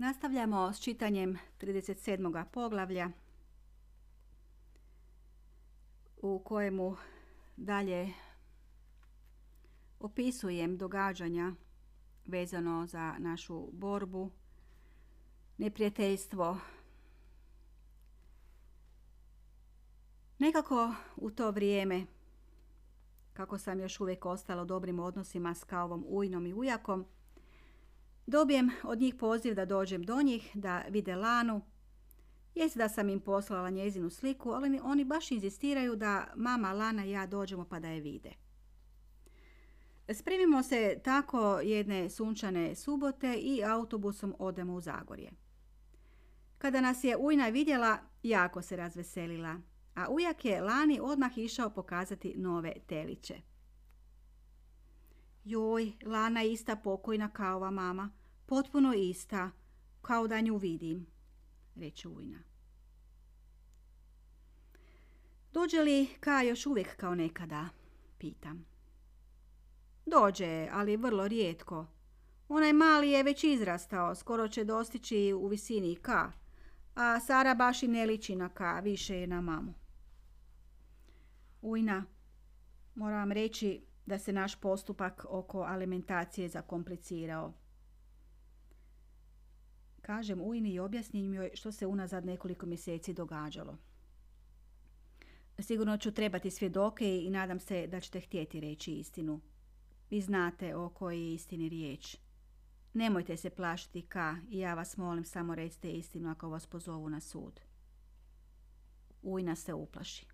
Nastavljamo s čitanjem 37. poglavlja u kojemu dalje opisujem događanja vezano za našu borbu, neprijateljstvo. Nekako u to vrijeme, kako sam još uvijek ostala u dobrim odnosima s kaovom Ujnom i Ujakom, dobijem od njih poziv da dođem do njih, da vide Lanu. Jest da sam im poslala njezinu sliku, ali oni baš inzistiraju da mama Lana i ja dođemo pa da je vide. Spremimo se tako jedne sunčane subote i autobusom odemo u Zagorje. Kada nas je Ujna vidjela, jako se razveselila, a Ujak je Lani odmah išao pokazati nove teliće. Joj, Lana je ista pokojna kao ova mama, potpuno ista, kao da nju vidim, reče Ujna. Dođe li Ka još uvijek kao nekada, pitam. Dođe, ali vrlo rijetko. Onaj mali je već izrastao, skoro će dostići u visini K, a Sara baš i ne liči na K, više je na mamu. Ujna, moram reći da se naš postupak oko alimentacije zakomplicirao. Kažem Ujni i objasnim joj što se unazad nekoliko mjeseci događalo. Sigurno ću trebati svjedoke i nadam se da ćete htjeti reći istinu. Vi znate o kojoj istini riječ. Nemojte se plašiti ka i ja vas molim samo recite istinu ako vas pozovu na sud. Ujna se uplaši.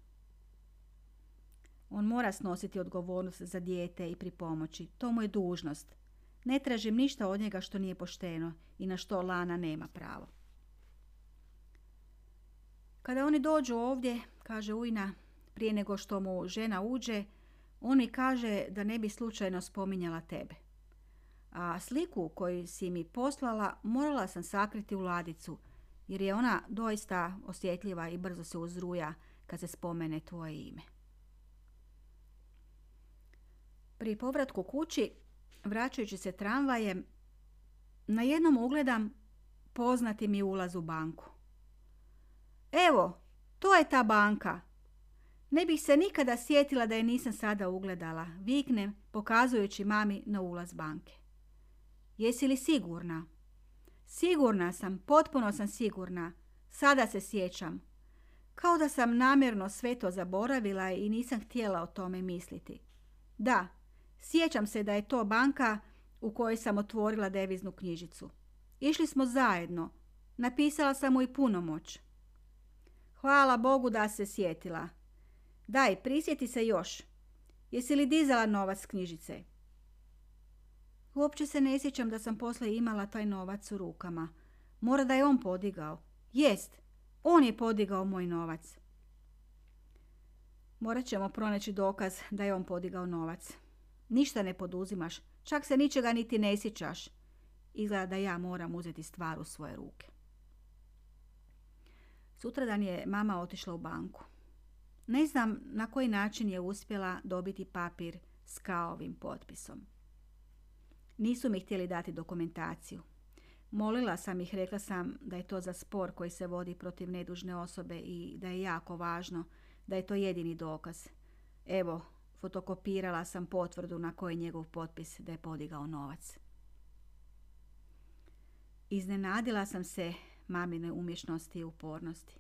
On mora snositi odgovornost za dijete i pri pomoći. To mu je dužnost. Ne tražim ništa od njega što nije pošteno i na što Lana nema pravo. Kada oni dođu ovdje, kaže Ujna, prije nego što mu žena uđe, on mi kaže da ne bi slučajno spominjala tebe. A sliku koju si mi poslala morala sam sakriti u ladicu, jer je ona doista osjetljiva i brzo se uzruja kad se spomene tvoje ime. Pri povratku kući, vraćajući se tramvajem, na jednom ugledam poznati mi ulaz u banku. Evo, to je ta banka, ne bih se nikada sjetila da je nisam sada ugledala, viknem pokazujući mami na ulaz banke. Jesi li sigurna? Sigurna sam, potpuno sam sigurna. Sada se sjećam. Kao da sam namjerno sve to zaboravila i nisam htjela o tome misliti. Da, sjećam se da je to banka u kojoj sam otvorila deviznu knjižicu. Išli smo zajedno. Napisala sam mu i punomoć. Hvala Bogu da se sjetila. Daj, prisjeti se još. Jesi li dizala novac s knjižice? Uopće se ne sjećam da sam posle imala taj novac u rukama. Mora da je on podigao. Jest, on je podigao moj novac. Morat ćemo pronaći dokaz da je on podigao novac. Ništa ne poduzimaš, čak se ničega niti ne sjećaš. Izgleda da ja moram uzeti stvar u svoje ruke. Sutradan je mama otišla u banku. Ne znam na koji način je uspjela dobiti papir s kaovim potpisom. Nisu mi htjeli dati dokumentaciju. Molila sam ih, rekla sam da je to za spor koji se vodi protiv nedužne osobe i da je jako važno, da je to jedini dokaz. Evo, fotokopirala sam potvrdu na kojoj je njegov potpis da je podigao novac. Iznenadila sam se mamine umješnosti i upornosti.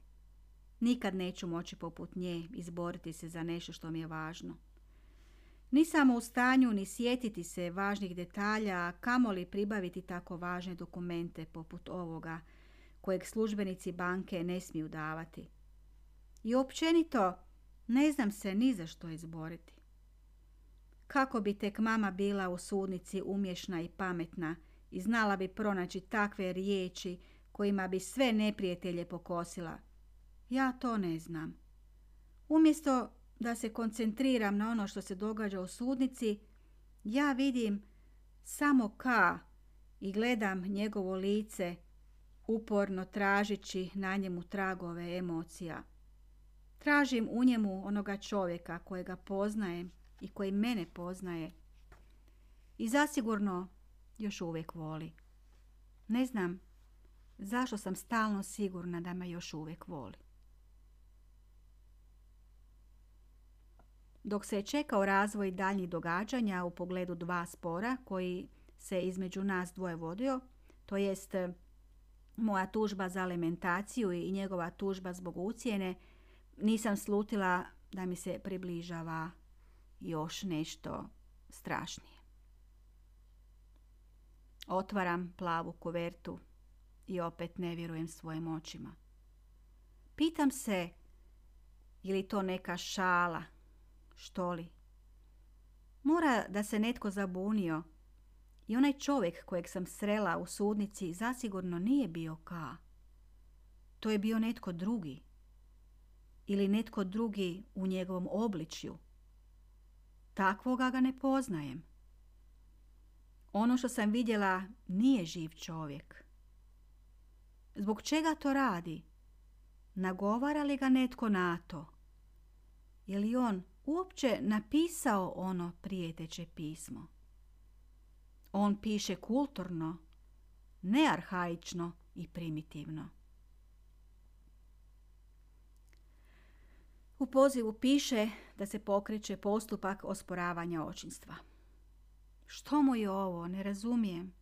Nikad neću moći poput nje izboriti se za nešto što mi je važno. Nisam u stanju ni sjetiti se važnih detalja, a kamoli pribaviti tako važne dokumente poput ovoga, kojeg službenici banke ne smiju davati. I općenito ne znam se ni za što izboriti. Kako bi tek mama bila u sudnici umješna i pametna i znala bi pronaći takve riječi kojima bi sve neprijatelje pokosila – ja to ne znam. Umjesto da se koncentriram na ono što se događa u sudnici, ja vidim samo ka i gledam njegovo lice, uporno tražići na njemu tragove emocija. Tražim u njemu onoga čovjeka kojega poznajem i koji mene poznaje. I zasigurno još uvijek voli. Ne znam Zašto sam stalno sigurna da me još uvijek voli? Dok se je čekao razvoj daljnjih događanja u pogledu dva spora koji se između nas dvoje vodio, to jest moja tužba za alimentaciju i njegova tužba zbog ucijene, nisam slutila da mi se približava još nešto strašnije. Otvaram plavu kuvertu i opet ne vjerujem svojim očima. Pitam se, je li to neka šala, što li? Mora da se netko zabunio i onaj čovjek kojeg sam srela u sudnici zasigurno nije bio Ka. To je bio netko drugi. Ili netko drugi u njegovom obličju. Takvoga ga ne poznajem. Ono što sam vidjela nije živ čovjek. Zbog čega to radi? Nagovara li ga netko na to? Je li on uopće napisao ono prijeteće pismo? On piše kulturno, ne arhaično i primitivno. U pozivu piše da se pokreće postupak osporavanja očinstva. Što mu je ovo? Ne razumijem.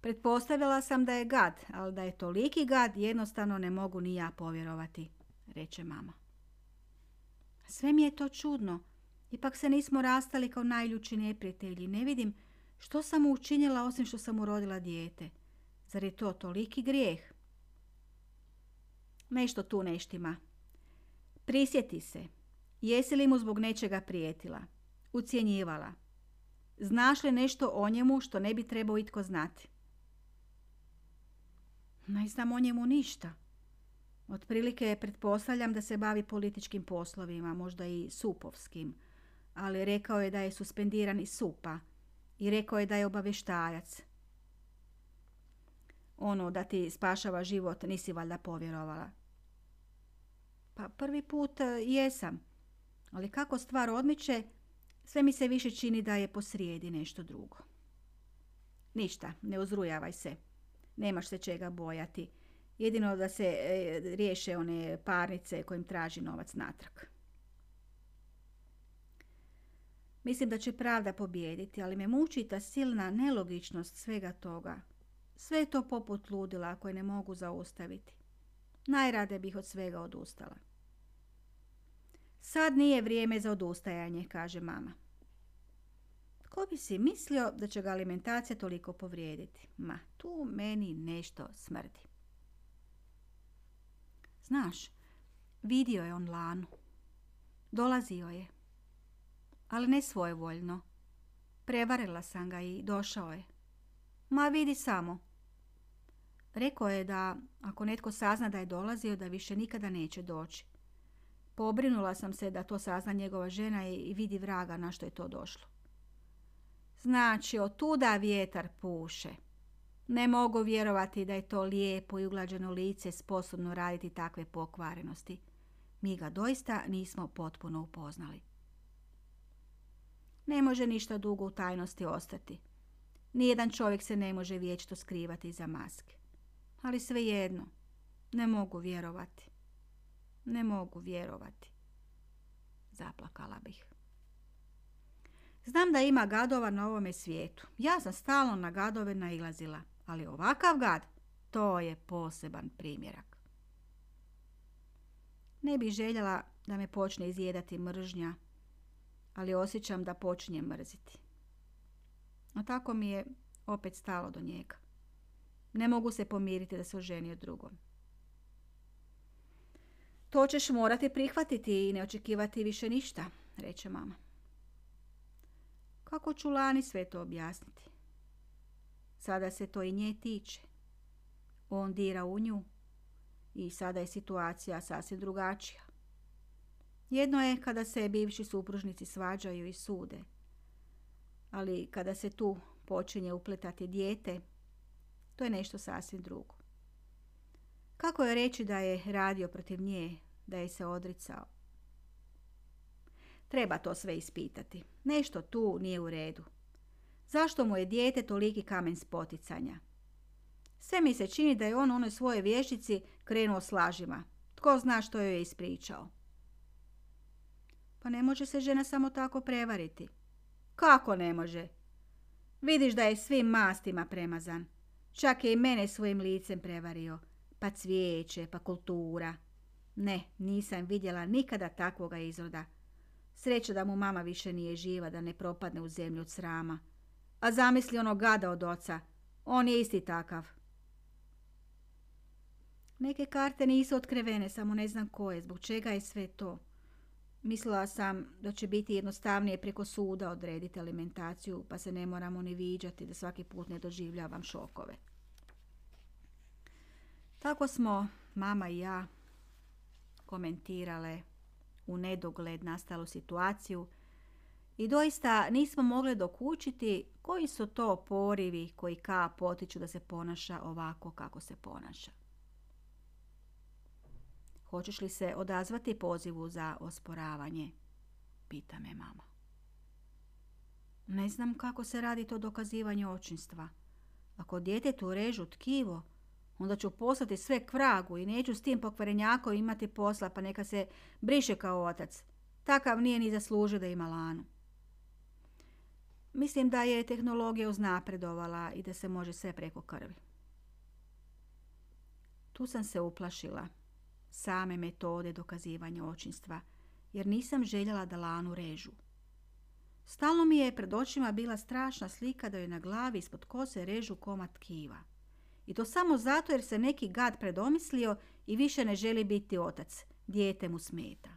Pretpostavila sam da je gad, ali da je toliki gad jednostavno ne mogu ni ja povjerovati, reče mama. Sve mi je to čudno. Ipak se nismo rastali kao najljuči neprijatelji. Ne vidim što sam mu učinila osim što sam urodila dijete. Zar je to toliki grijeh? Nešto tu neštima. Prisjeti se. Jesi li mu zbog nečega prijetila? Ucijenjivala? Znaš li nešto o njemu što ne bi trebao itko znati? Ne znam o njemu ništa. Otprilike pretpostavljam da se bavi političkim poslovima, možda i supovskim, ali rekao je da je suspendiran iz supa i rekao je da je obavještajac. Ono da ti spašava život nisi valjda povjerovala. Pa prvi put e, jesam, ali kako stvar odmiče, sve mi se više čini da je posrijedi nešto drugo. Ništa, ne uzrujavaj se. Nemaš se čega bojati. Jedino da se e, riješe one parnice kojim traži novac natrag. Mislim da će pravda pobijediti, ali me muči ta silna nelogičnost svega toga. Sve je to poput ludila koje ne mogu zaustaviti. Najrade bih od svega odustala. Sad nije vrijeme za odustajanje, kaže mama. Ko bi si mislio da će ga alimentacija toliko povrijediti? Ma, tu meni nešto smrdi. Znaš, vidio je on Lanu. Dolazio je. Ali ne svojevoljno. Prevarila sam ga i došao je. Ma vidi samo. Rekao je da ako netko sazna da je dolazio, da više nikada neće doći. Pobrinula sam se da to sazna njegova žena i vidi vraga na što je to došlo. Znači, od tuda vjetar puše. Ne mogu vjerovati da je to lijepo i uglađeno lice sposobno raditi takve pokvarenosti. Mi ga doista nismo potpuno upoznali. Ne može ništa dugo u tajnosti ostati. Nijedan čovjek se ne može vječito skrivati iza maske. Ali svejedno, ne mogu vjerovati. Ne mogu vjerovati. Zaplakala bih. Znam da ima gadova na ovome svijetu. Ja sam stalno na gadove nailazila, ali ovakav gad, to je poseban primjerak. Ne bih željela da me počne izjedati mržnja, ali osjećam da počinje mrziti. A tako mi je opet stalo do njega. Ne mogu se pomiriti da se oženio drugom. To ćeš morati prihvatiti i ne očekivati više ništa, reče mama. Kako ću Lani sve to objasniti? Sada se to i nje tiče. On dira u nju i sada je situacija sasvim drugačija. Jedno je kada se bivši supružnici svađaju i sude, ali kada se tu počinje upletati dijete, to je nešto sasvim drugo. Kako je reći da je radio protiv nje, da je se odricao? Treba to sve ispitati. Nešto tu nije u redu. Zašto mu je dijete toliki kamen spoticanja? Sve mi se čini da je on onoj svojoj vještici krenuo s lažima. Tko zna što joj je ispričao. Pa ne može se žena samo tako prevariti. Kako ne može? Vidiš da je svim mastima premazan. Čak je i mene svojim licem prevario. Pa cvijeće, pa kultura. Ne, nisam vidjela nikada takvoga izroda. Sreća da mu mama više nije živa, da ne propadne u zemlju od srama. A zamisli ono gada od oca. On je isti takav. Neke karte nisu otkrivene, samo ne znam koje, zbog čega je sve to. Mislila sam da će biti jednostavnije preko suda odrediti alimentaciju, pa se ne moramo ni viđati da svaki put ne doživljavam šokove. Tako smo, mama i ja, komentirale u nedogled nastalu situaciju i doista nismo mogli dokučiti koji su to porivi koji ka potiču da se ponaša ovako kako se ponaša. Hoćeš li se odazvati pozivu za osporavanje? Pita me mama. Ne znam kako se radi to dokazivanje očinstva. Ako djetetu režu tkivo, onda ću poslati sve kvragu i neću s tim pokvarenjakom imati posla, pa neka se briše kao otac. Takav nije ni zaslužio da ima lanu. Mislim da je tehnologija uznapredovala i da se može sve preko krvi. Tu sam se uplašila same metode dokazivanja očinstva, jer nisam željela da lanu režu. Stalno mi je pred očima bila strašna slika da joj na glavi ispod kose režu komad tkiva. I to samo zato jer se neki gad predomislio i više ne želi biti otac. Dijete mu smeta.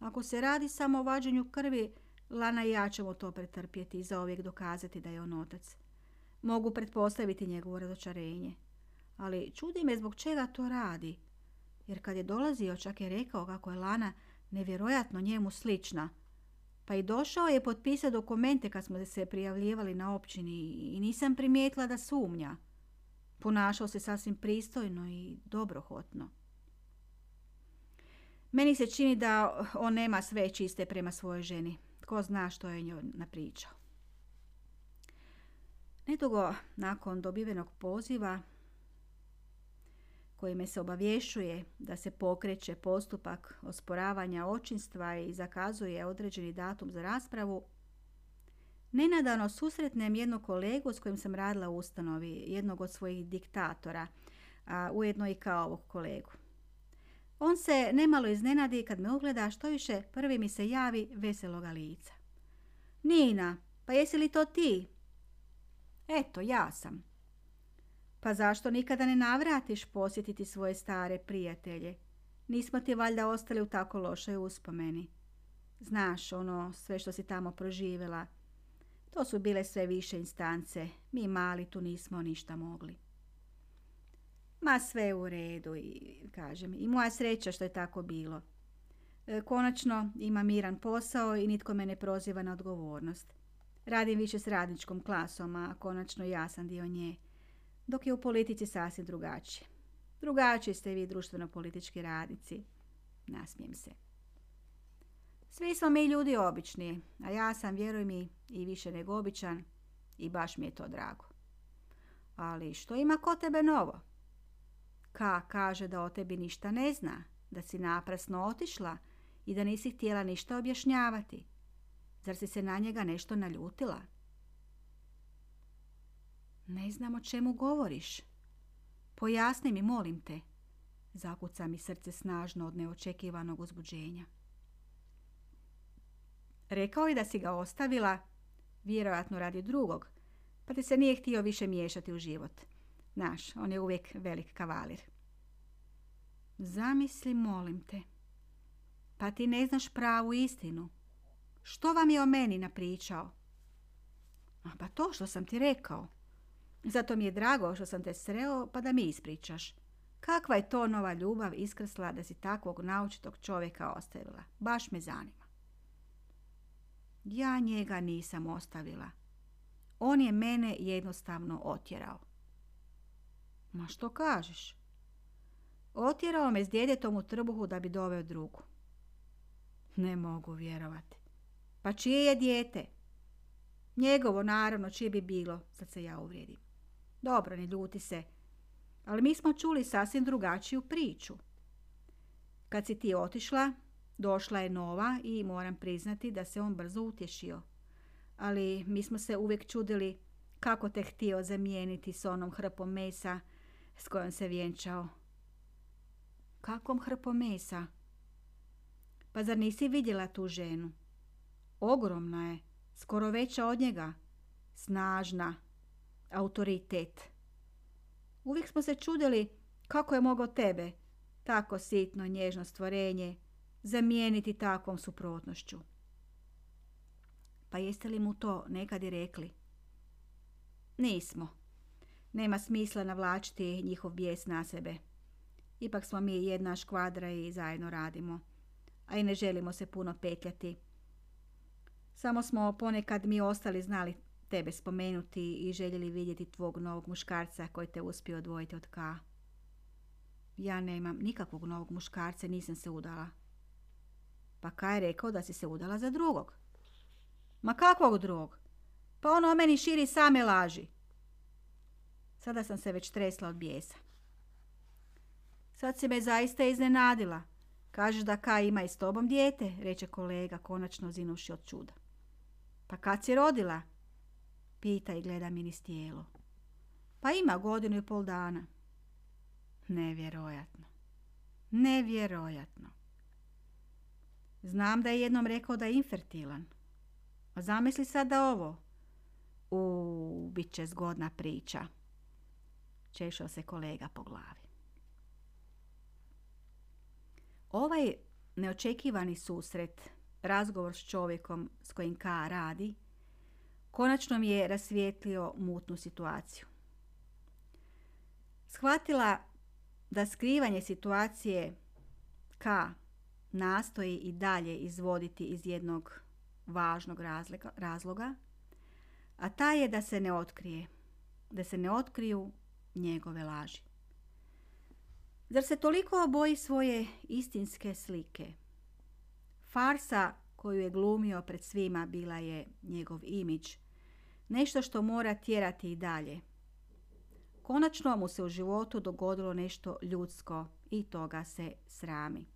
Ako se radi samo o vađenju krvi, Lana i ja ćemo to pretrpjeti i zauvijek dokazati da je on otac. Mogu pretpostaviti njegovo razočarenje. Ali čudi me zbog čega to radi. Jer kad je dolazio čak je rekao kako je Lana nevjerojatno njemu slična. Pa i došao je potpisati dokumente kad smo se prijavljivali na općini i nisam primijetila da sumnja. Ponašao se sasvim pristojno i dobrohotno. Meni se čini da on nema sve čiste prema svojoj ženi. Tko zna što je njoj napričao. Nedugo nakon dobivenog poziva kojime se obavješuje da se pokreće postupak osporavanja očinstva i zakazuje određeni datum za raspravu, nenadano susretnem jednog kolegu s kojim sam radila u ustanovi, jednog od svojih diktatora, a ujedno i kao ovog kolegu. On se nemalo iznenadi kad me ugleda što više prvi mi se javi veseloga lica. Nina, pa jesi li to ti? Eto, ja sam. Pa zašto nikada ne navratiš posjetiti svoje stare prijatelje? Nismo ti valjda ostali u tako lošoj uspomeni. Znaš, ono, sve što si tamo proživjela. To su bile sve više instance. Mi mali tu nismo ništa mogli. Ma sve u redu, i, kažem. I moja sreća što je tako bilo. E, konačno ima miran posao i nitko me ne proziva na odgovornost. Radim više s radničkom klasom, a konačno ja sam dio nje dok je u politici sasvim drugačije. Drugačiji ste vi društveno-politički radnici. Nasmijem se. Svi smo mi ljudi obični, a ja sam, vjeruj mi, i više nego običan i baš mi je to drago. Ali što ima ko tebe novo? Ka kaže da o tebi ništa ne zna, da si naprasno otišla i da nisi htjela ništa objašnjavati. Zar si se na njega nešto naljutila? Ne znam o čemu govoriš. Pojasni mi, molim te. Zakuca mi srce snažno od neočekivanog uzbuđenja. Rekao je da si ga ostavila, vjerojatno radi drugog, pa ti se nije htio više miješati u život. Naš, on je uvijek velik kavalir. Zamisli, molim te. Pa ti ne znaš pravu istinu. Što vam je o meni napričao? A pa to što sam ti rekao. Zato mi je drago što sam te sreo pa da mi ispričaš. Kakva je to nova ljubav iskrsla da si takvog naučitog čovjeka ostavila? Baš me zanima. Ja njega nisam ostavila. On je mene jednostavno otjerao. Ma što kažeš? Otjerao me s djedetom u trbuhu da bi doveo drugu. Ne mogu vjerovati. Pa čije je dijete? Njegovo, naravno, čije bi bilo, sad se ja uvrijedim. Dobro, ne ljuti se. Ali mi smo čuli sasvim drugačiju priču. Kad si ti otišla, došla je nova i moram priznati da se on brzo utješio. Ali mi smo se uvijek čudili kako te htio zamijeniti s onom hrpom mesa s kojom se vjenčao. Kakvom hrpom mesa? Pa zar nisi vidjela tu ženu? Ogromna je, skoro veća od njega. Snažna, autoritet. Uvijek smo se čudili kako je mogao tebe, tako sitno nježno stvorenje, zamijeniti takvom suprotnošću. Pa jeste li mu to nekad i rekli? Nismo. Nema smisla navlačiti njihov bijes na sebe. Ipak smo mi jedna škvadra i zajedno radimo. A i ne želimo se puno petljati. Samo smo ponekad mi ostali znali tebe spomenuti i željeli vidjeti tvog novog muškarca koji te uspio odvojiti od ka. Ja nemam nikakvog novog muškarca, nisam se udala. Pa kaj je rekao da si se udala za drugog? Ma kakvog drugog? Pa ono o meni širi same laži. Sada sam se već tresla od bijesa. Sad si me zaista iznenadila. Kažeš da Ka ima i s tobom dijete, reče kolega, konačno zinuši od čuda. Pa kad si rodila? Pita i gleda mi niz tijelo. Pa ima godinu i pol dana. Nevjerojatno. Nevjerojatno. Znam da je jednom rekao da je infertilan. A zamisli sad da ovo. U, bit će zgodna priča. Češao se kolega po glavi. Ovaj neočekivani susret, razgovor s čovjekom s kojim K radi, konačno mi je rasvijetlio mutnu situaciju. Shvatila da skrivanje situacije K nastoji i dalje izvoditi iz jednog važnog razloga, a taj je da se ne otkrije, da se ne otkriju njegove laži. Zar se toliko boji svoje istinske slike? Farsa koju je glumio pred svima bila je njegov imidž, nešto što mora tjerati i dalje. Konačno mu se u životu dogodilo nešto ljudsko i toga se srami.